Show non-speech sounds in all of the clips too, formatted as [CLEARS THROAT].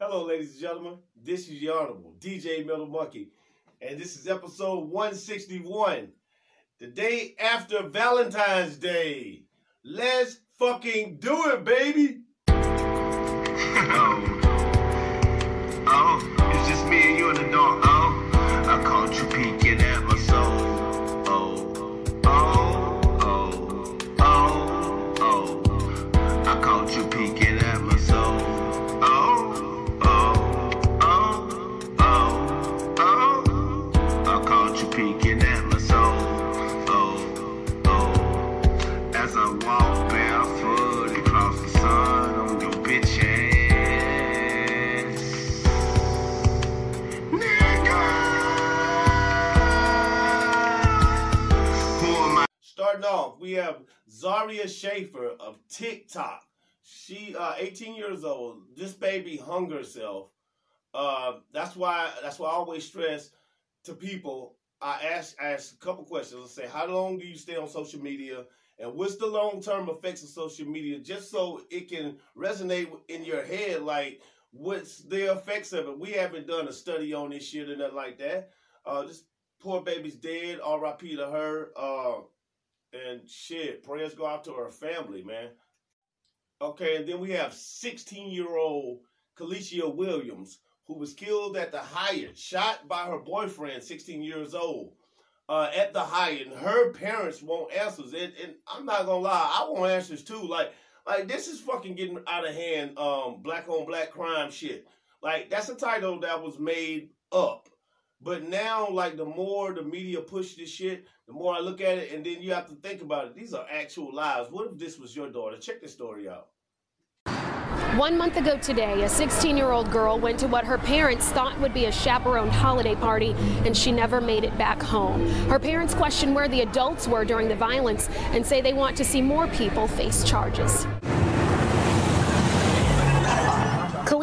Hello, ladies and gentlemen. This is the Honorable DJ Metal Monkey, and this is episode 161, the day after Valentine's Day. Let's fucking do it, baby. [LAUGHS] Zaria Shaffer of TikTok. She uh 18 years old. This baby hung herself. Uh that's why that's why I always stress to people. I ask ask a couple questions. I say, how long do you stay on social media? And what's the long term effects of social media? Just so it can resonate in your head, like what's the effects of it. We haven't done a study on this shit or nothing like that. Uh this poor baby's dead, R.I.P. to her. Uh and shit, prayers go out to her family, man. Okay, and then we have 16 year old Kalicia Williams, who was killed at the Hyatt, shot by her boyfriend, 16 years old, uh, at the Hyatt. And her parents want answers. And, and I'm not gonna lie, I want answers too. Like, like this is fucking getting out of hand, um, black on black crime shit. Like, that's a title that was made up. But now, like, the more the media push this shit, the more I look at it, and then you have to think about it. These are actual lives. What if this was your daughter? Check this story out. One month ago today, a 16 year old girl went to what her parents thought would be a chaperoned holiday party, and she never made it back home. Her parents question where the adults were during the violence and say they want to see more people face charges.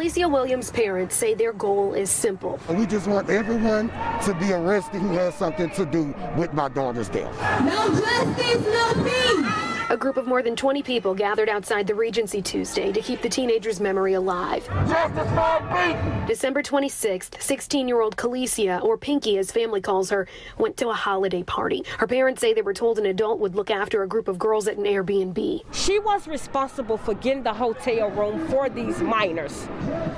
Kalicia Williams' parents say their goal is simple. We just want everyone to be arrested who has something to do with my daughter's death. No justice, no peace. A group of more than 20 people gathered outside the Regency Tuesday to keep the teenager's memory alive. Justice for Pete! December 26th, 16 year old Kalicia, uh, or Pinky as family calls her, went to a holiday party. Her parents say they were told an adult would look after a group of girls at an Airbnb. She was responsible for getting the hotel room for these minors.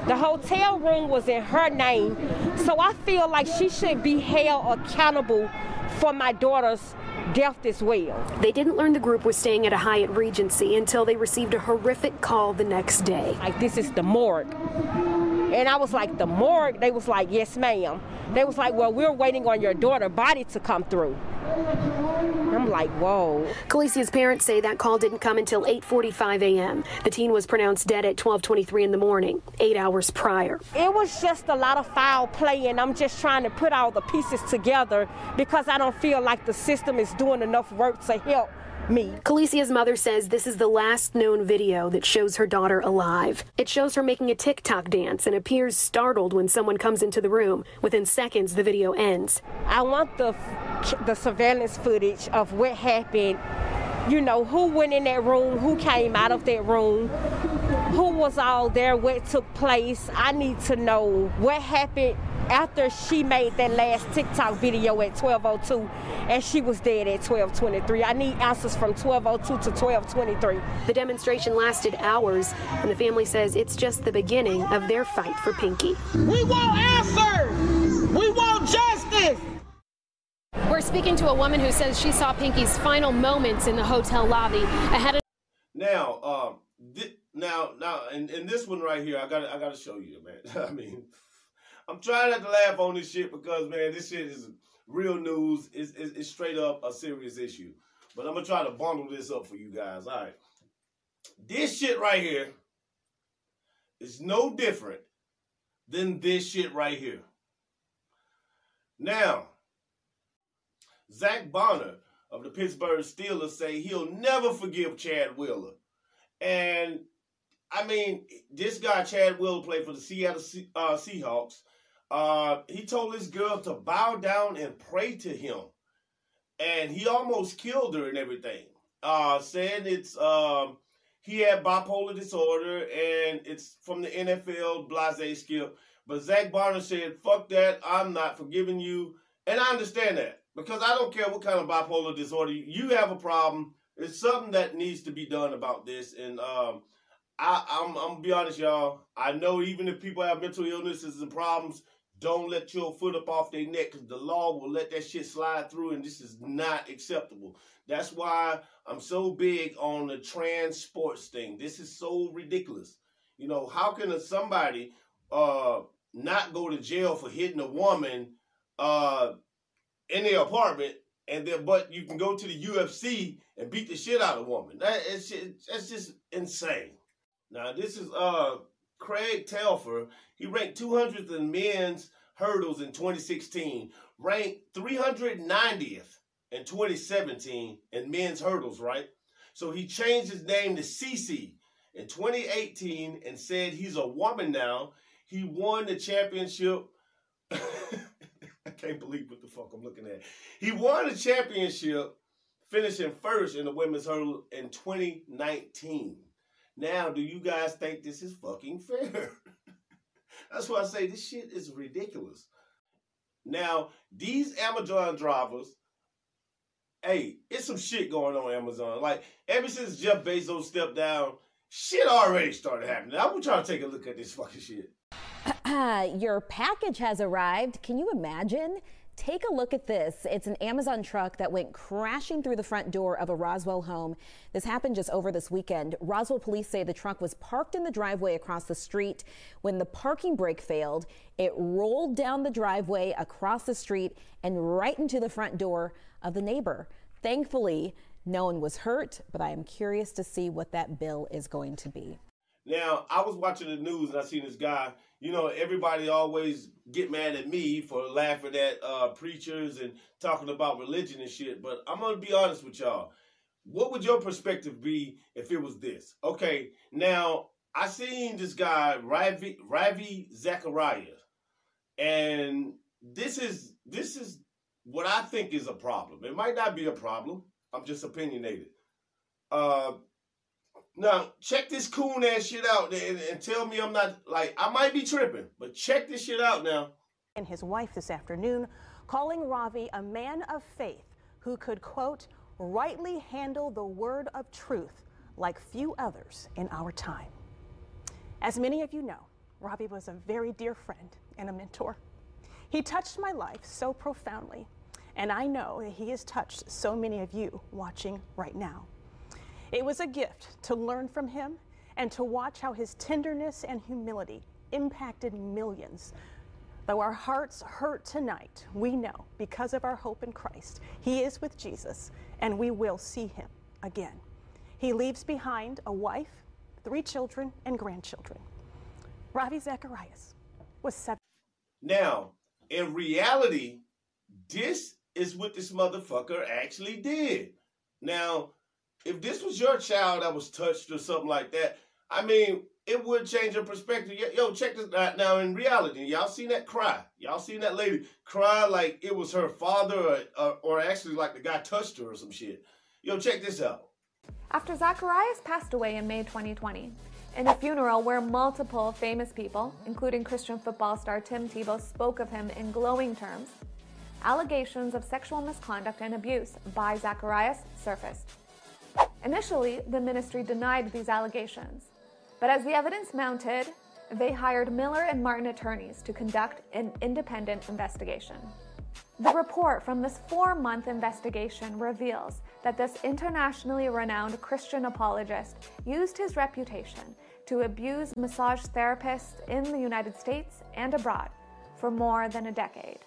The hotel room was in her name, so I feel like she should be held accountable for my daughter's death as well. They didn't learn the group was staying at a Hyatt Regency until they received a horrific call the next day. Like, this is the morgue. And I was like, the morgue? They was like, yes, ma'am. They was like, well, we're waiting on your daughter body to come through. I'm like, whoa. Kalicia's parents say that call didn't come until 8:45 a.m. The teen was pronounced dead at 12:23 in the morning, 8 hours prior. It was just a lot of foul play, and I'm just trying to put all the pieces together because I don't feel like the system is doing enough work to help me. Kalicia's mother says this is the last known video that shows her daughter alive. It shows her making a TikTok dance and appears startled when someone comes into the room. Within seconds, the video ends. I want the the surveillance footage of what happened. You know, who went in that room, who came out of that room, who was all there, what took place. I need to know what happened after she made that last TikTok video at 12:02 and she was dead at 12:23. I need answers from 12:02 to 12:23. The demonstration lasted hours, and the family says it's just the beginning of their fight for Pinky. We want answers. We want justice. We're speaking to a woman who says she saw Pinky's final moments in the hotel lobby ahead of Now, um, thi- now, now, and, and this one right here, I got, to I got to show you, man. [LAUGHS] I mean, I'm trying not to laugh on this shit because, man, this shit is real news. It's, it's, it's straight up a serious issue. But I'm gonna try to bundle this up for you guys. All right, this shit right here is no different than this shit right here. Now, Zach Banner of the Pittsburgh Steelers say he'll never forgive Chad Wheeler. And I mean, this guy, Chad Wheeler, played for the Seattle Se- uh, Seahawks. Uh, he told this girl to bow down and pray to him. And he almost killed her and everything. Uh, saying it's, um, he had bipolar disorder, and it's from the NFL, blase skill. But Zach Banner said, fuck that, I'm not forgiving you. And I understand that because I don't care what kind of bipolar disorder you have a problem. It's something that needs to be done about this. And um, I, I'm, I'm gonna be honest, y'all. I know even if people have mental illnesses and problems, don't let your foot up off their neck because the law will let that shit slide through, and this is not acceptable. That's why I'm so big on the trans sports thing. This is so ridiculous. You know, how can somebody uh, not go to jail for hitting a woman uh, in their apartment, and then but you can go to the UFC and beat the shit out of a woman? That is that's just insane. Now this is uh Craig Telfer. He ranked 200th in men's hurdles in 2016, ranked 390th in 2017 in men's hurdles, right? So he changed his name to Cece in 2018 and said he's a woman now. He won the championship. [LAUGHS] I can't believe what the fuck I'm looking at. He won the championship, finishing first in the women's hurdle in 2019. Now, do you guys think this is fucking fair? [LAUGHS] That's why I say this shit is ridiculous. Now, these Amazon drivers, hey, it's some shit going on Amazon. Like, ever since Jeff Bezos stepped down, shit already started happening. I want y'all to take a look at this fucking shit. [CLEARS THROAT] Your package has arrived. Can you imagine? Take a look at this. It's an Amazon truck that went crashing through the front door of a Roswell home. This happened just over this weekend. Roswell police say the truck was parked in the driveway across the street. When the parking brake failed, it rolled down the driveway across the street and right into the front door of the neighbor. Thankfully, no one was hurt, but I am curious to see what that bill is going to be. Now, I was watching the news and I seen this guy. You know, everybody always get mad at me for laughing at uh, preachers and talking about religion and shit. But I'm gonna be honest with y'all. What would your perspective be if it was this? Okay, now I seen this guy Ravi Ravi Zachariah, and this is this is what I think is a problem. It might not be a problem. I'm just opinionated. Uh, now, check this coon ass shit out and, and tell me I'm not, like, I might be tripping, but check this shit out now. And his wife this afternoon calling Ravi a man of faith who could, quote, rightly handle the word of truth like few others in our time. As many of you know, Ravi was a very dear friend and a mentor. He touched my life so profoundly, and I know that he has touched so many of you watching right now. It was a gift to learn from him and to watch how his tenderness and humility impacted millions. Though our hearts hurt tonight, we know because of our hope in Christ, He is with Jesus and we will see Him again. He leaves behind a wife, three children, and grandchildren. Ravi Zacharias was seven. Now, in reality, this is what this motherfucker actually did. Now, if this was your child that was touched or something like that, I mean, it would change your perspective. Yo, check this out. Now, in reality, y'all seen that cry? Y'all seen that lady cry like it was her father or, or, actually like the guy touched her or some shit? Yo, check this out. After Zacharias passed away in May 2020, in a funeral where multiple famous people, including Christian football star Tim Tebow, spoke of him in glowing terms, allegations of sexual misconduct and abuse by Zacharias surfaced. Initially, the ministry denied these allegations, but as the evidence mounted, they hired Miller and Martin attorneys to conduct an independent investigation. The report from this four month investigation reveals that this internationally renowned Christian apologist used his reputation to abuse massage therapists in the United States and abroad for more than a decade.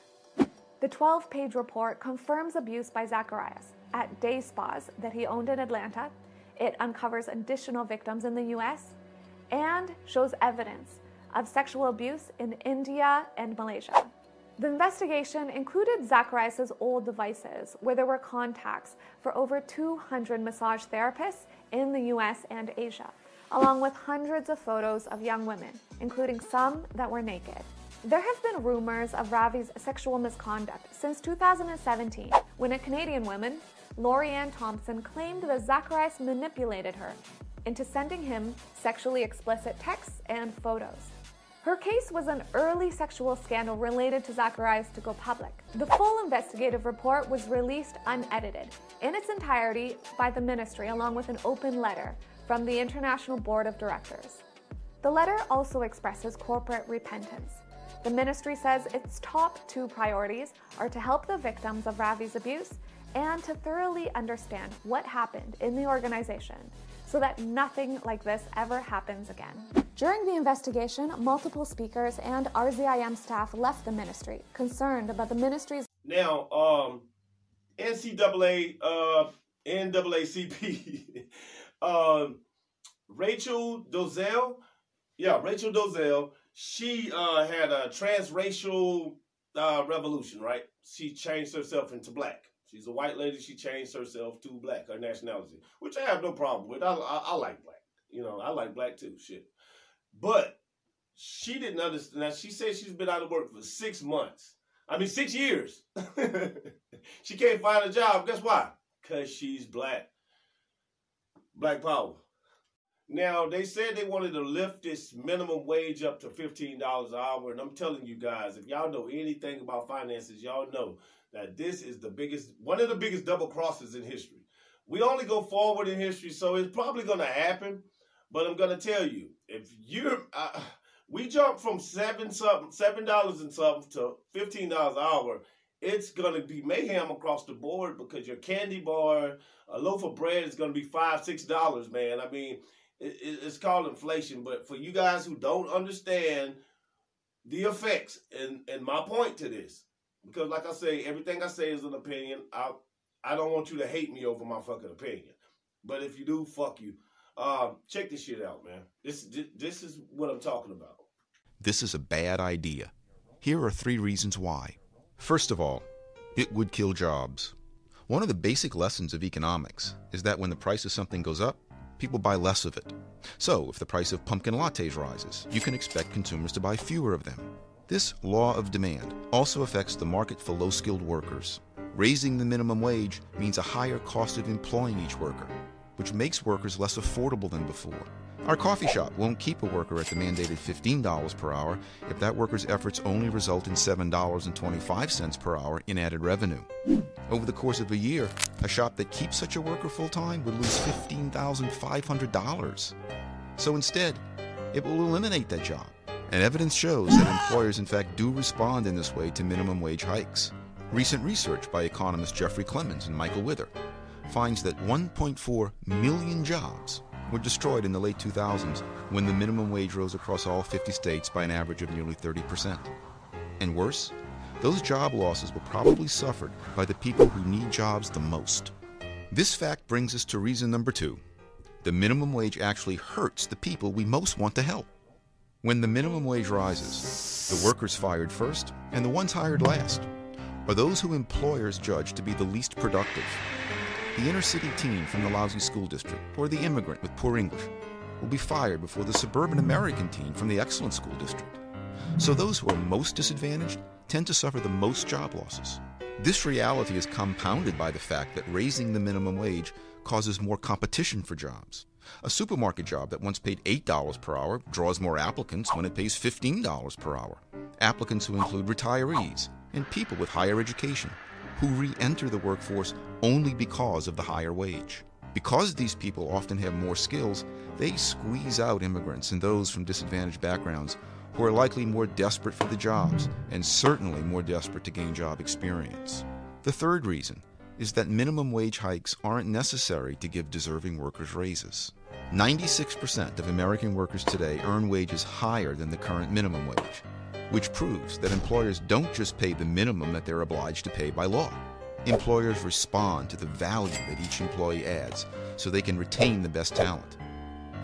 The 12 page report confirms abuse by Zacharias at day spas that he owned in Atlanta. It uncovers additional victims in the US and shows evidence of sexual abuse in India and Malaysia. The investigation included Zacharias' old devices, where there were contacts for over 200 massage therapists in the US and Asia, along with hundreds of photos of young women, including some that were naked. There have been rumors of Ravi's sexual misconduct since 2017, when a Canadian woman, Lori Ann Thompson, claimed that Zacharias manipulated her into sending him sexually explicit texts and photos. Her case was an early sexual scandal related to Zacharias to go public. The full investigative report was released unedited in its entirety by the ministry, along with an open letter from the International Board of Directors. The letter also expresses corporate repentance. The ministry says its top two priorities are to help the victims of Ravi's abuse and to thoroughly understand what happened in the organization so that nothing like this ever happens again. During the investigation, multiple speakers and RZIM staff left the ministry, concerned about the ministry's. Now, um, NCAA, uh, NAACP, [LAUGHS] um, Rachel Dolezal, yeah, Rachel Dolezal, she uh, had a transracial uh, revolution, right? She changed herself into black. She's a white lady. She changed herself to black, her nationality, which I have no problem with. I, I, I like black. You know, I like black too. Shit. But she didn't understand. Now, she said she's been out of work for six months. I mean, six years. [LAUGHS] she can't find a job. Guess why? Because she's black. Black power. Now, they said they wanted to lift this minimum wage up to $15 an hour. And I'm telling you guys, if y'all know anything about finances, y'all know that this is the biggest, one of the biggest double crosses in history. We only go forward in history, so it's probably going to happen. But I'm going to tell you, if you're, uh, we jump from seven something, seven dollars and something to fifteen dollars an hour. It's going to be mayhem across the board because your candy bar, a loaf of bread is going to be five, six dollars, man. I mean, it, it's called inflation. But for you guys who don't understand the effects, and and my point to this, because like I say, everything I say is an opinion. I I don't want you to hate me over my fucking opinion. But if you do, fuck you. Um, check this shit out, man. This this is what I'm talking about. This is a bad idea. Here are three reasons why. First of all, it would kill jobs. One of the basic lessons of economics is that when the price of something goes up, people buy less of it. So, if the price of pumpkin lattes rises, you can expect consumers to buy fewer of them. This law of demand also affects the market for low skilled workers. Raising the minimum wage means a higher cost of employing each worker, which makes workers less affordable than before. Our coffee shop won't keep a worker at the mandated $15 per hour if that worker's efforts only result in $7.25 per hour in added revenue. Over the course of a year, a shop that keeps such a worker full time would lose $15,500. So instead, it will eliminate that job and evidence shows that employers, in fact, do respond in this way to minimum wage hikes. Recent research by economists Jeffrey Clemens and Michael Wither finds that 1.4 million jobs were destroyed in the late 2000s when the minimum wage rose across all 50 states by an average of nearly 30%. And worse, those job losses were probably suffered by the people who need jobs the most. This fact brings us to reason number two. The minimum wage actually hurts the people we most want to help. When the minimum wage rises, the workers fired first and the ones hired last are those who employers judge to be the least productive. The inner city teen from the lousy school district or the immigrant with poor English will be fired before the suburban American teen from the excellent school district. So those who are most disadvantaged tend to suffer the most job losses. This reality is compounded by the fact that raising the minimum wage causes more competition for jobs. A supermarket job that once paid $8 per hour draws more applicants when it pays $15 per hour. Applicants who include retirees and people with higher education who re enter the workforce only because of the higher wage. Because these people often have more skills, they squeeze out immigrants and those from disadvantaged backgrounds who are likely more desperate for the jobs and certainly more desperate to gain job experience. The third reason is that minimum wage hikes aren't necessary to give deserving workers raises. 96% of American workers today earn wages higher than the current minimum wage, which proves that employers don't just pay the minimum that they're obliged to pay by law. Employers respond to the value that each employee adds so they can retain the best talent.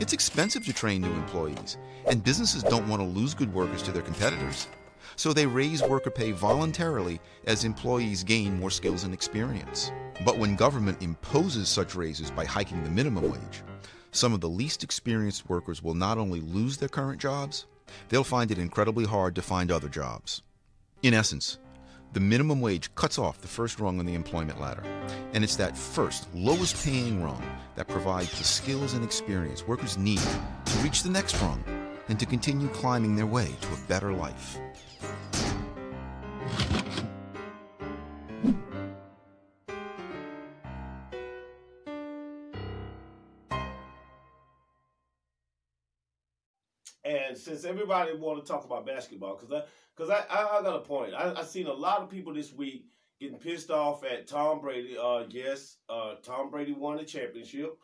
It's expensive to train new employees, and businesses don't want to lose good workers to their competitors. So they raise worker pay voluntarily as employees gain more skills and experience. But when government imposes such raises by hiking the minimum wage, some of the least experienced workers will not only lose their current jobs, they'll find it incredibly hard to find other jobs. In essence, The minimum wage cuts off the first rung on the employment ladder, and it's that first, lowest paying rung that provides the skills and experience workers need to reach the next rung and to continue climbing their way to a better life. Since everybody want to talk about basketball, because I, cause I, I, I got a point. I, I seen a lot of people this week getting pissed off at Tom Brady. Uh, yes, uh, Tom Brady won the championship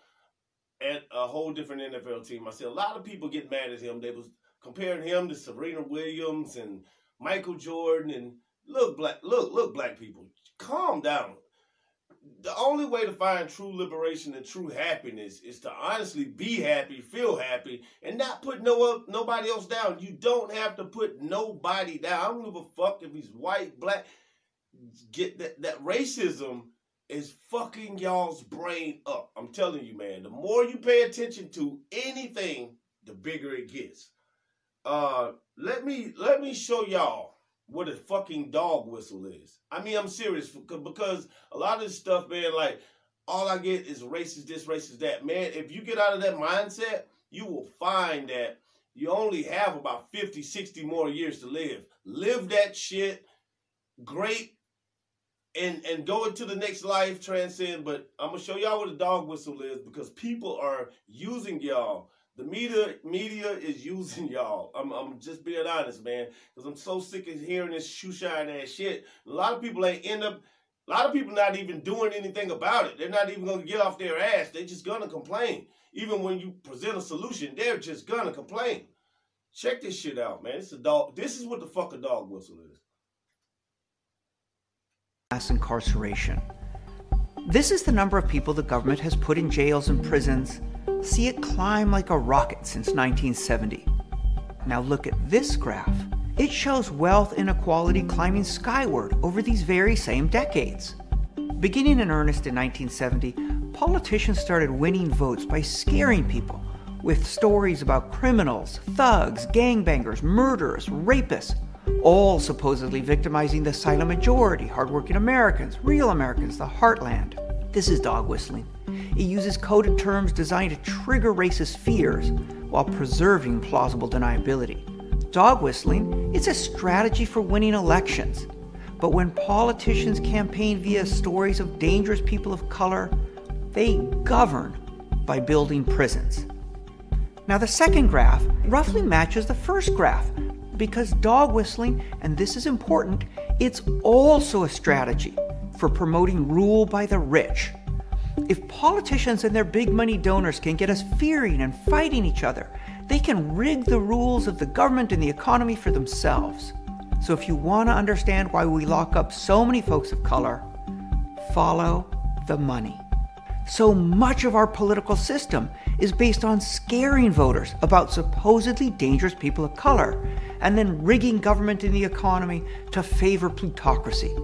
at a whole different NFL team. I see a lot of people get mad at him. They was comparing him to Serena Williams and Michael Jordan. And look, black, look, look, black people, calm down the only way to find true liberation and true happiness is to honestly be happy, feel happy, and not put no nobody else down. You don't have to put nobody down. I don't give a fuck if he's white, black. Get that that racism is fucking y'all's brain up. I'm telling you, man. The more you pay attention to anything, the bigger it gets. Uh, let me let me show y'all what a fucking dog whistle is. I mean, I'm serious because a lot of this stuff, man, like all I get is racist this, racist that. Man, if you get out of that mindset, you will find that you only have about 50, 60 more years to live. Live that shit great and and go into the next life, transcend. But I'm gonna show y'all what a dog whistle is because people are using y'all the media media is using [LAUGHS] y'all. I'm, I'm just being honest, man, because I'm so sick of hearing this shoe shine ass shit. A lot of people ain't end up. A lot of people not even doing anything about it. They're not even gonna get off their ass. They're just gonna complain. Even when you present a solution, they're just gonna complain. Check this shit out, man. It's a dog. This is what the fuck a dog whistle is. Mass incarceration. This is the number of people the government has put in jails and prisons see it climb like a rocket since 1970. Now look at this graph. It shows wealth inequality climbing skyward over these very same decades. Beginning in earnest in 1970, politicians started winning votes by scaring people with stories about criminals, thugs, gangbangers, murderers, rapists, all supposedly victimizing the silent majority, hardworking Americans, real Americans, the heartland. This is dog whistling. It uses coded terms designed to trigger racist fears while preserving plausible deniability. Dog whistling is a strategy for winning elections. But when politicians campaign via stories of dangerous people of color, they govern by building prisons. Now, the second graph roughly matches the first graph because dog whistling, and this is important, it's also a strategy for promoting rule by the rich if politicians and their big money donors can get us fearing and fighting each other, they can rig the rules of the government and the economy for themselves. So if you want to understand why we lock up so many folks of color, follow the money. So much of our political system is based on scaring voters about supposedly dangerous people of color and then rigging government and the economy to favor plutocracy.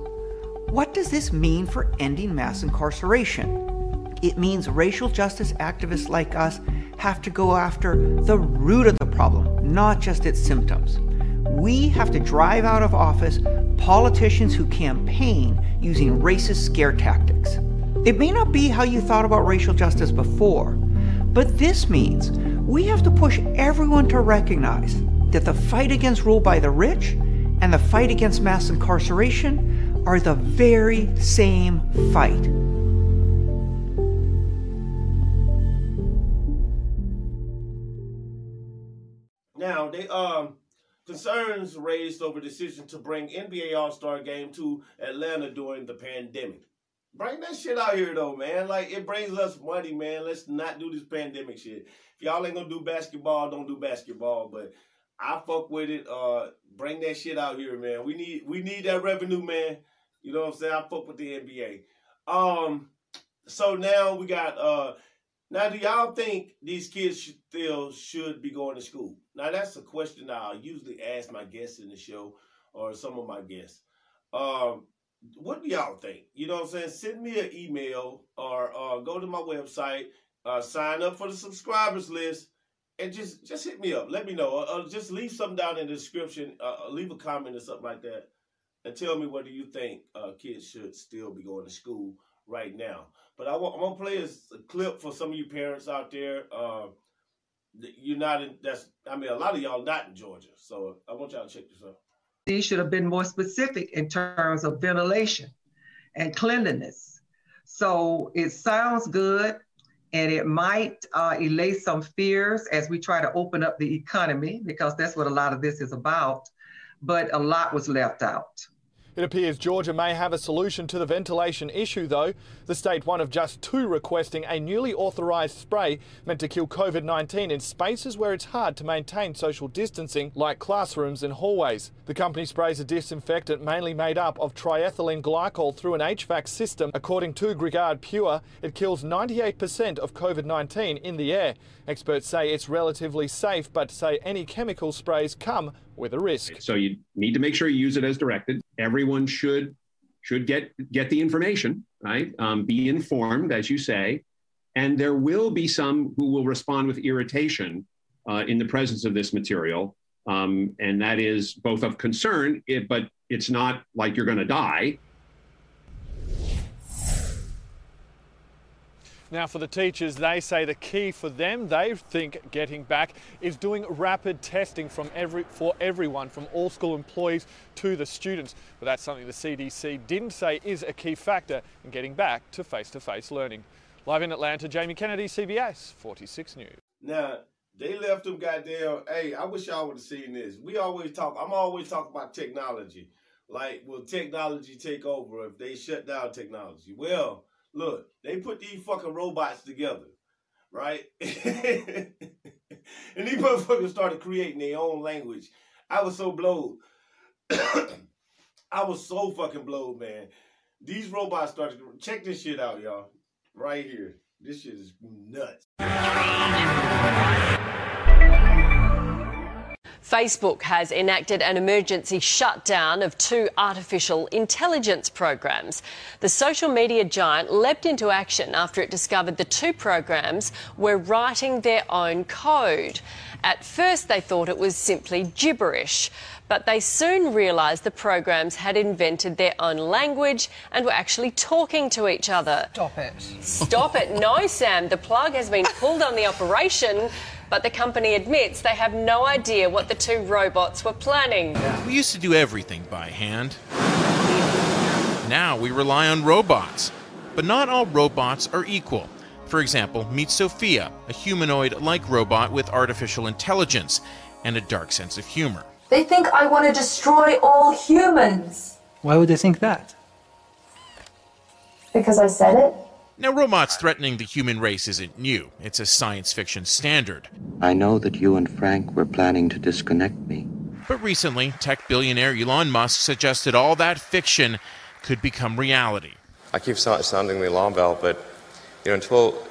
What does this mean for ending mass incarceration? It means racial justice activists like us have to go after the root of the problem, not just its symptoms. We have to drive out of office politicians who campaign using racist scare tactics. It may not be how you thought about racial justice before, but this means we have to push everyone to recognize that the fight against rule by the rich and the fight against mass incarceration are the very same fight. Now they um concerns raised over decision to bring NBA All Star Game to Atlanta during the pandemic. Bring that shit out here though, man. Like it brings us money, man. Let's not do this pandemic shit. If y'all ain't gonna do basketball, don't do basketball. But I fuck with it. Uh, bring that shit out here, man. We need we need that revenue, man. You know what I'm saying? I fuck with the NBA. Um, so now we got uh now, do y'all think these kids should, still should be going to school? Now, that's a question I usually ask my guests in the show or some of my guests. Um, what do y'all think? You know what I'm saying? Send me an email or uh, go to my website, uh, sign up for the subscribers list, and just just hit me up. Let me know. Or, or just leave something down in the description. Uh, leave a comment or something like that. And tell me whether you think uh, kids should still be going to school right now. But I I'm gonna play a, a clip for some of you parents out there. Uh, you're not in. That's I mean, a lot of y'all not in Georgia, so I want y'all to check this out. These should have been more specific in terms of ventilation and cleanliness. So it sounds good and it might uh, allay some fears as we try to open up the economy because that's what a lot of this is about. But a lot was left out. It appears Georgia may have a solution to the ventilation issue, though. The state, one of just two, requesting a newly authorised spray meant to kill COVID 19 in spaces where it's hard to maintain social distancing, like classrooms and hallways. The company sprays a disinfectant mainly made up of triethylene glycol through an HVAC system. According to Grignard Pure, it kills 98% of COVID 19 in the air. Experts say it's relatively safe, but say any chemical sprays come with a risk. So you need to make sure you use it as directed. Everyone should should get get the information, right? Um, be informed, as you say, and there will be some who will respond with irritation uh, in the presence of this material, um, and that is both of concern, it, but it's not like you're going to die. Now, for the teachers, they say the key for them, they think getting back, is doing rapid testing from every, for everyone, from all school employees to the students. But that's something the CDC didn't say is a key factor in getting back to face to face learning. Live in Atlanta, Jamie Kennedy, CBS 46 News. Now, they left them goddamn. Hey, I wish y'all would have seen this. We always talk, I'm always talking about technology. Like, will technology take over if they shut down technology? Well, Look, they put these fucking robots together, right? [LAUGHS] and these motherfuckers started creating their own language. I was so blown. [COUGHS] I was so fucking blown, man. These robots started. Check this shit out, y'all. Right here. This shit is nuts. Facebook has enacted an emergency shutdown of two artificial intelligence programs. The social media giant leapt into action after it discovered the two programs were writing their own code. At first, they thought it was simply gibberish, but they soon realised the programs had invented their own language and were actually talking to each other. Stop it. Stop it. No, Sam, the plug has been pulled on the operation but the company admits they have no idea what the two robots were planning. We used to do everything by hand. Now we rely on robots. But not all robots are equal. For example, meet Sophia, a humanoid like robot with artificial intelligence and a dark sense of humor. They think I want to destroy all humans. Why would they think that? Because I said it. Now, robots threatening the human race isn't new. It's a science fiction standard. I know that you and Frank were planning to disconnect me. But recently, tech billionaire Elon Musk suggested all that fiction could become reality. I keep sounding the alarm bell, but you know, until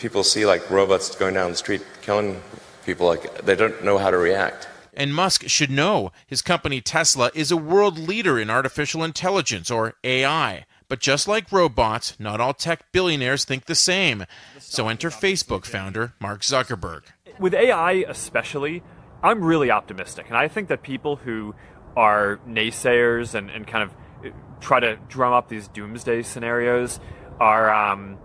people see like robots going down the street killing people, like they don't know how to react. And Musk should know his company Tesla is a world leader in artificial intelligence, or AI. But just like robots, not all tech billionaires think the same. So enter Facebook founder Mark Zuckerberg. With AI especially, I'm really optimistic. And I think that people who are naysayers and, and kind of uh, try to drum up these doomsday scenarios are. Um,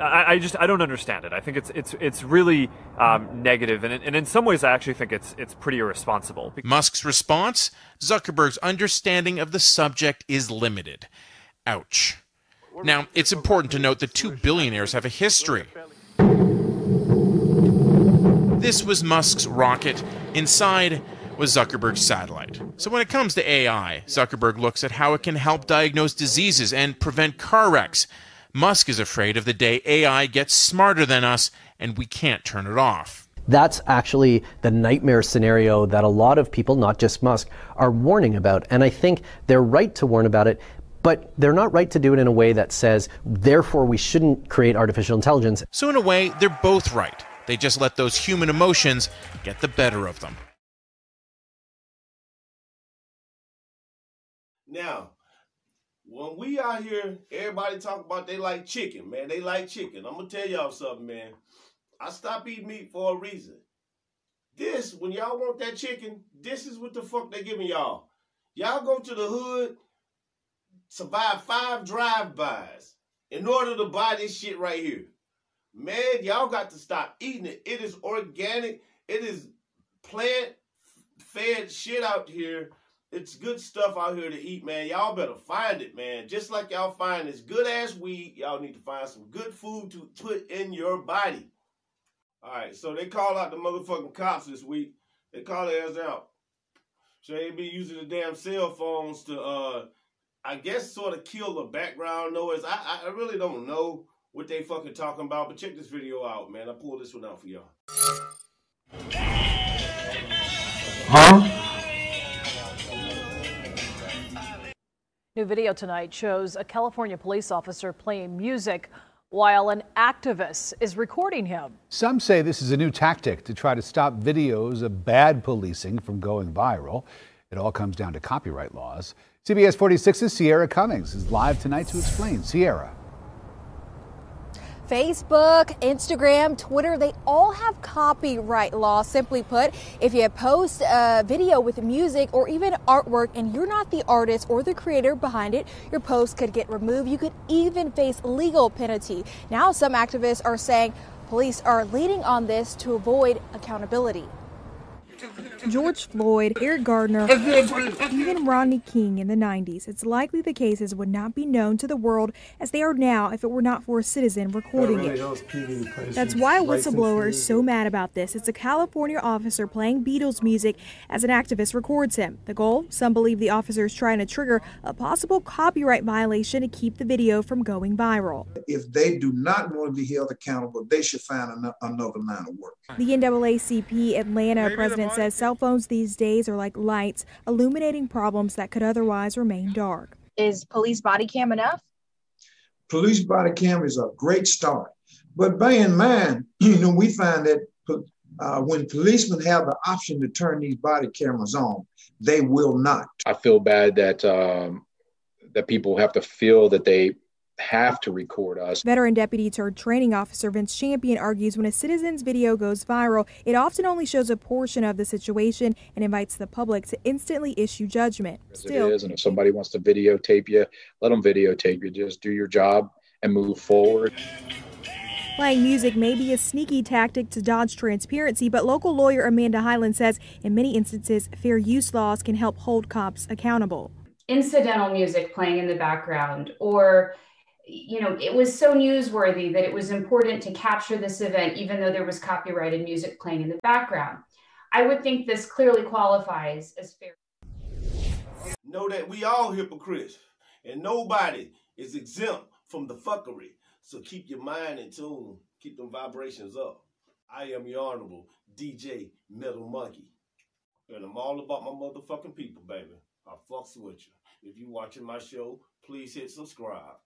I, I, just I don't understand it. I think it's it's it's really um, negative, and, and in some ways I actually think it's it's pretty irresponsible. Musk's response: Zuckerberg's understanding of the subject is limited. Ouch. Now, it's important to note that two billionaires have a history. This was Musk's rocket. Inside was Zuckerberg's satellite. So when it comes to AI, Zuckerberg looks at how it can help diagnose diseases and prevent car wrecks. Musk is afraid of the day AI gets smarter than us and we can't turn it off. That's actually the nightmare scenario that a lot of people, not just Musk, are warning about. And I think they're right to warn about it but they're not right to do it in a way that says, therefore, we shouldn't create artificial intelligence. So, in a way, they're both right. They just let those human emotions get the better of them. Now, when we out here, everybody talk about they like chicken, man. They like chicken. I'm gonna tell y'all something, man. I stopped eating meat for a reason. This, when y'all want that chicken, this is what the fuck they giving y'all. Y'all go to the hood, survive five drive-bys in order to buy this shit right here. Man, y'all got to stop eating it. It is organic. It is plant-fed shit out here. It's good stuff out here to eat, man. Y'all better find it, man. Just like y'all find this good ass weed, y'all need to find some good food to put in your body. All right, so they call out the motherfucking cops this week. They call their ass out. So they be using the damn cell phones to, uh, I guess, sort of kill the background noise. I, I really don't know what they fucking talking about, but check this video out, man. I pulled this one out for y'all. Huh? New video tonight shows a California police officer playing music while an activist is recording him. Some say this is a new tactic to try to stop videos of bad policing from going viral. It all comes down to copyright laws. CBS 46's Sierra Cummings is live tonight to explain. Sierra. Facebook, Instagram, Twitter, they all have copyright laws. Simply put, if you post a video with music or even artwork and you're not the artist or the creator behind it, your post could get removed. You could even face legal penalty. Now, some activists are saying police are leading on this to avoid accountability. George Floyd, Eric Garner, even Rodney King in the 90s, it's likely the cases would not be known to the world as they are now if it were not for a citizen recording it. That's why a whistleblower is so mad about this. It's a California officer playing Beatles music as an activist records him. The goal? Some believe the officer is trying to trigger a possible copyright violation to keep the video from going viral. If they do not want to be held accountable, they should find another line of work. The NAACP Atlanta president says cell phones these days are like lights, illuminating problems that could otherwise remain dark. Is police body cam enough? Police body cam is a great start. But bear in mind, [CLEARS THROAT] you know, we find that uh, when policemen have the option to turn these body cameras on, they will not. I feel bad that um, that people have to feel that they have to record us. Veteran Deputy Turned Training Officer Vince Champion argues when a citizen's video goes viral, it often only shows a portion of the situation and invites the public to instantly issue judgment. Still, it is, and if somebody wants to videotape you, let them videotape you. Just do your job and move forward. Playing music may be a sneaky tactic to dodge transparency, but local lawyer Amanda Highland says in many instances, fair use laws can help hold cops accountable. Incidental music playing in the background or you know, it was so newsworthy that it was important to capture this event, even though there was copyrighted music playing in the background. I would think this clearly qualifies as fair. Know that we all hypocrites, and nobody is exempt from the fuckery. So keep your mind in tune, keep them vibrations up. I am your honorable DJ Metal Monkey, and I'm all about my motherfucking people, baby. I fucks with you. If you watching my show, please hit subscribe.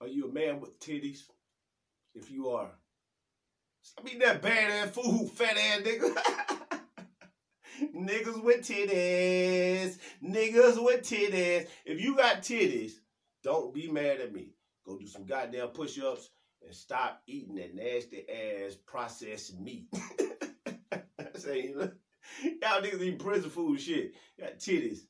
Are you a man with titties? If you are, stop eating that bad ass food, fat ass nigga. [LAUGHS] Niggas with titties. Niggas with titties. If you got titties, don't be mad at me. Go do some goddamn push ups and stop eating that nasty ass processed meat. [LAUGHS] Say, y'all niggas eat prison food shit. Got titties.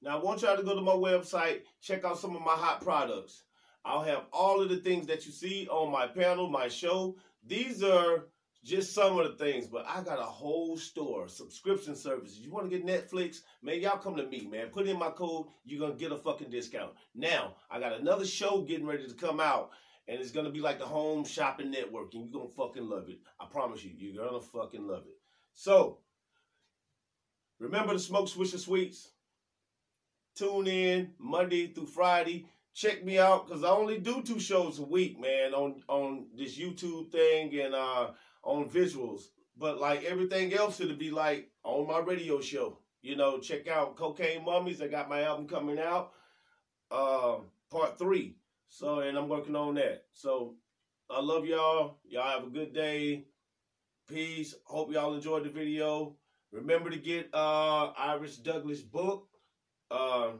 Now, I want y'all to go to my website, check out some of my hot products. I'll have all of the things that you see on my panel, my show. These are just some of the things, but I got a whole store, subscription services. You want to get Netflix? Man, y'all come to me, man. Put in my code, you're going to get a fucking discount. Now, I got another show getting ready to come out, and it's going to be like the home shopping network, and you're going to fucking love it. I promise you, you're going to fucking love it. So, remember the Smoke Swisher Sweets? Tune in Monday through Friday. Check me out because I only do two shows a week, man, on on this YouTube thing and uh on visuals. But like everything else, it'll be like on my radio show. You know, check out Cocaine Mummies. I got my album coming out, uh, part three. So, and I'm working on that. So, I love y'all. Y'all have a good day. Peace. Hope y'all enjoyed the video. Remember to get uh Iris Douglas book. Uh,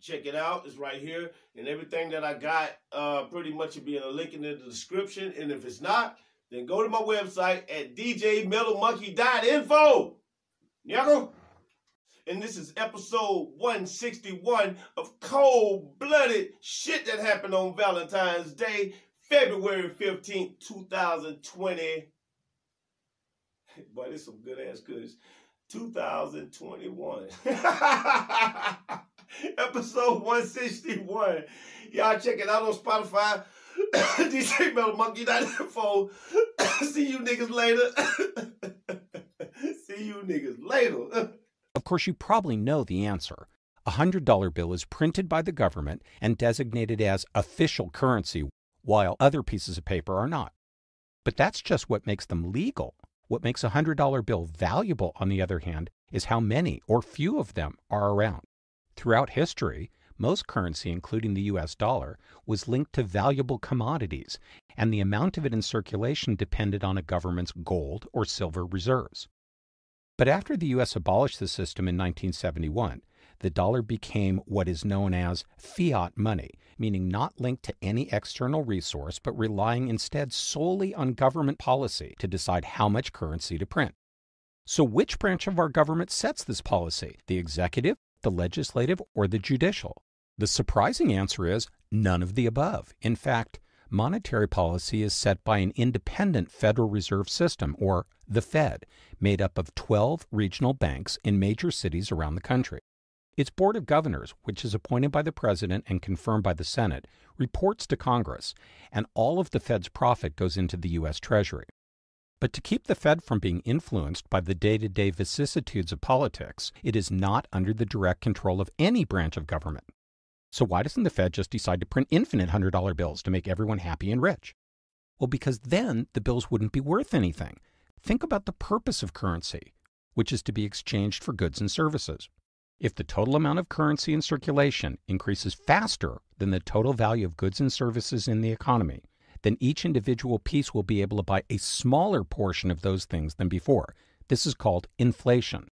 check it out. It's right here. And everything that I got uh, pretty much will be in a link in the description. And if it's not, then go to my website at djmetalmonkey.info. Nyako. and this is episode 161 of Cold Blooded Shit That Happened on Valentine's Day, February 15th, 2020. Boy, this some good ass goods. 2021. [LAUGHS] episode 161. Y'all check it out on Spotify. [COUGHS] DJ Metal Monkey 94. [COUGHS] See you niggas later. [COUGHS] See you niggas later. Of course, you probably know the answer. A $100 bill is printed by the government and designated as official currency, while other pieces of paper are not. But that's just what makes them legal. What makes a $100 bill valuable, on the other hand, is how many or few of them are around. Throughout history, most currency, including the US dollar, was linked to valuable commodities, and the amount of it in circulation depended on a government's gold or silver reserves. But after the US abolished the system in 1971, the dollar became what is known as fiat money, meaning not linked to any external resource, but relying instead solely on government policy to decide how much currency to print. So, which branch of our government sets this policy? The executive, the legislative, or the judicial? The surprising answer is none of the above. In fact, monetary policy is set by an independent Federal Reserve System, or the Fed, made up of 12 regional banks in major cities around the country. Its Board of Governors, which is appointed by the President and confirmed by the Senate, reports to Congress, and all of the Fed's profit goes into the U.S. Treasury. But to keep the Fed from being influenced by the day to day vicissitudes of politics, it is not under the direct control of any branch of government. So why doesn't the Fed just decide to print infinite $100 bills to make everyone happy and rich? Well, because then the bills wouldn't be worth anything. Think about the purpose of currency, which is to be exchanged for goods and services. If the total amount of currency in circulation increases faster than the total value of goods and services in the economy, then each individual piece will be able to buy a smaller portion of those things than before. This is called inflation.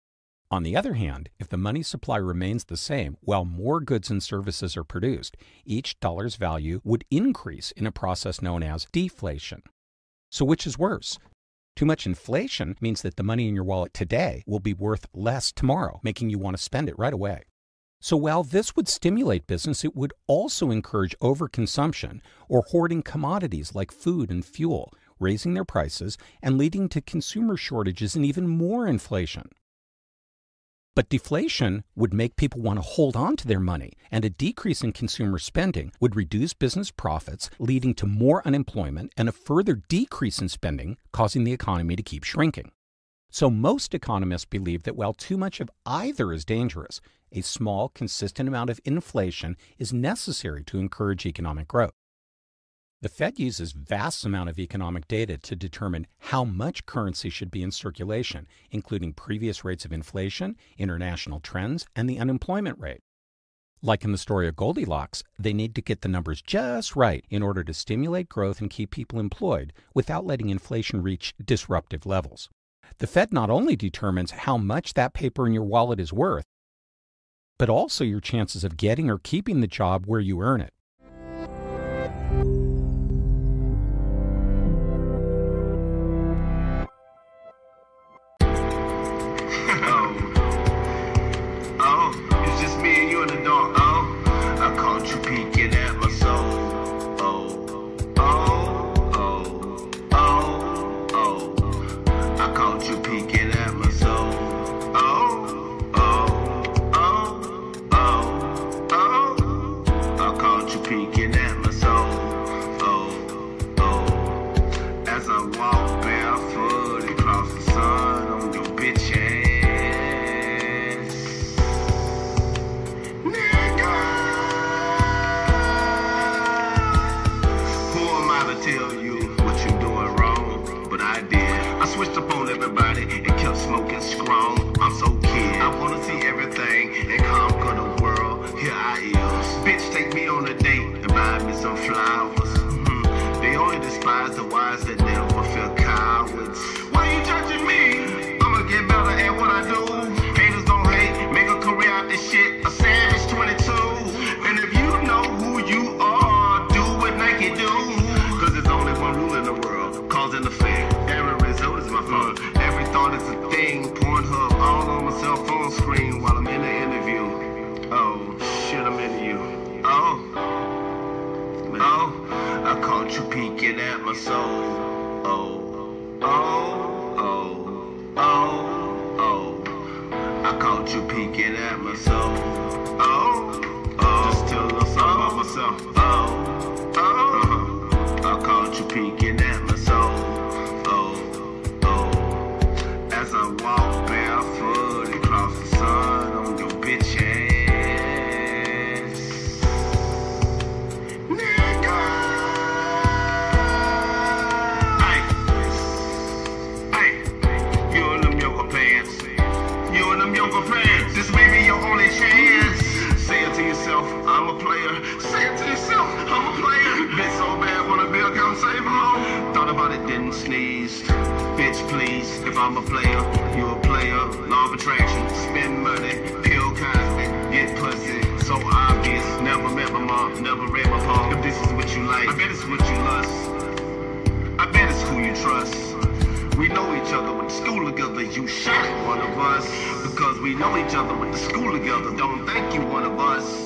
On the other hand, if the money supply remains the same while more goods and services are produced, each dollar's value would increase in a process known as deflation. So, which is worse? Too much inflation means that the money in your wallet today will be worth less tomorrow, making you want to spend it right away. So, while this would stimulate business, it would also encourage overconsumption or hoarding commodities like food and fuel, raising their prices and leading to consumer shortages and even more inflation. But deflation would make people want to hold on to their money, and a decrease in consumer spending would reduce business profits, leading to more unemployment and a further decrease in spending, causing the economy to keep shrinking. So, most economists believe that while too much of either is dangerous, a small, consistent amount of inflation is necessary to encourage economic growth. The Fed uses vast amount of economic data to determine how much currency should be in circulation, including previous rates of inflation, international trends, and the unemployment rate. Like in the story of Goldilocks, they need to get the numbers just right in order to stimulate growth and keep people employed without letting inflation reach disruptive levels. The Fed not only determines how much that paper in your wallet is worth, but also your chances of getting or keeping the job where you earn it. attraction, spend money, kill Cosby, get pussy. So obvious, never met my mom, never read my palm. If this is what you like, I bet it's what you lust. I bet it's who you trust. We know each other when school together. You shot one of us because we know each other when the school together. Don't think you one of us.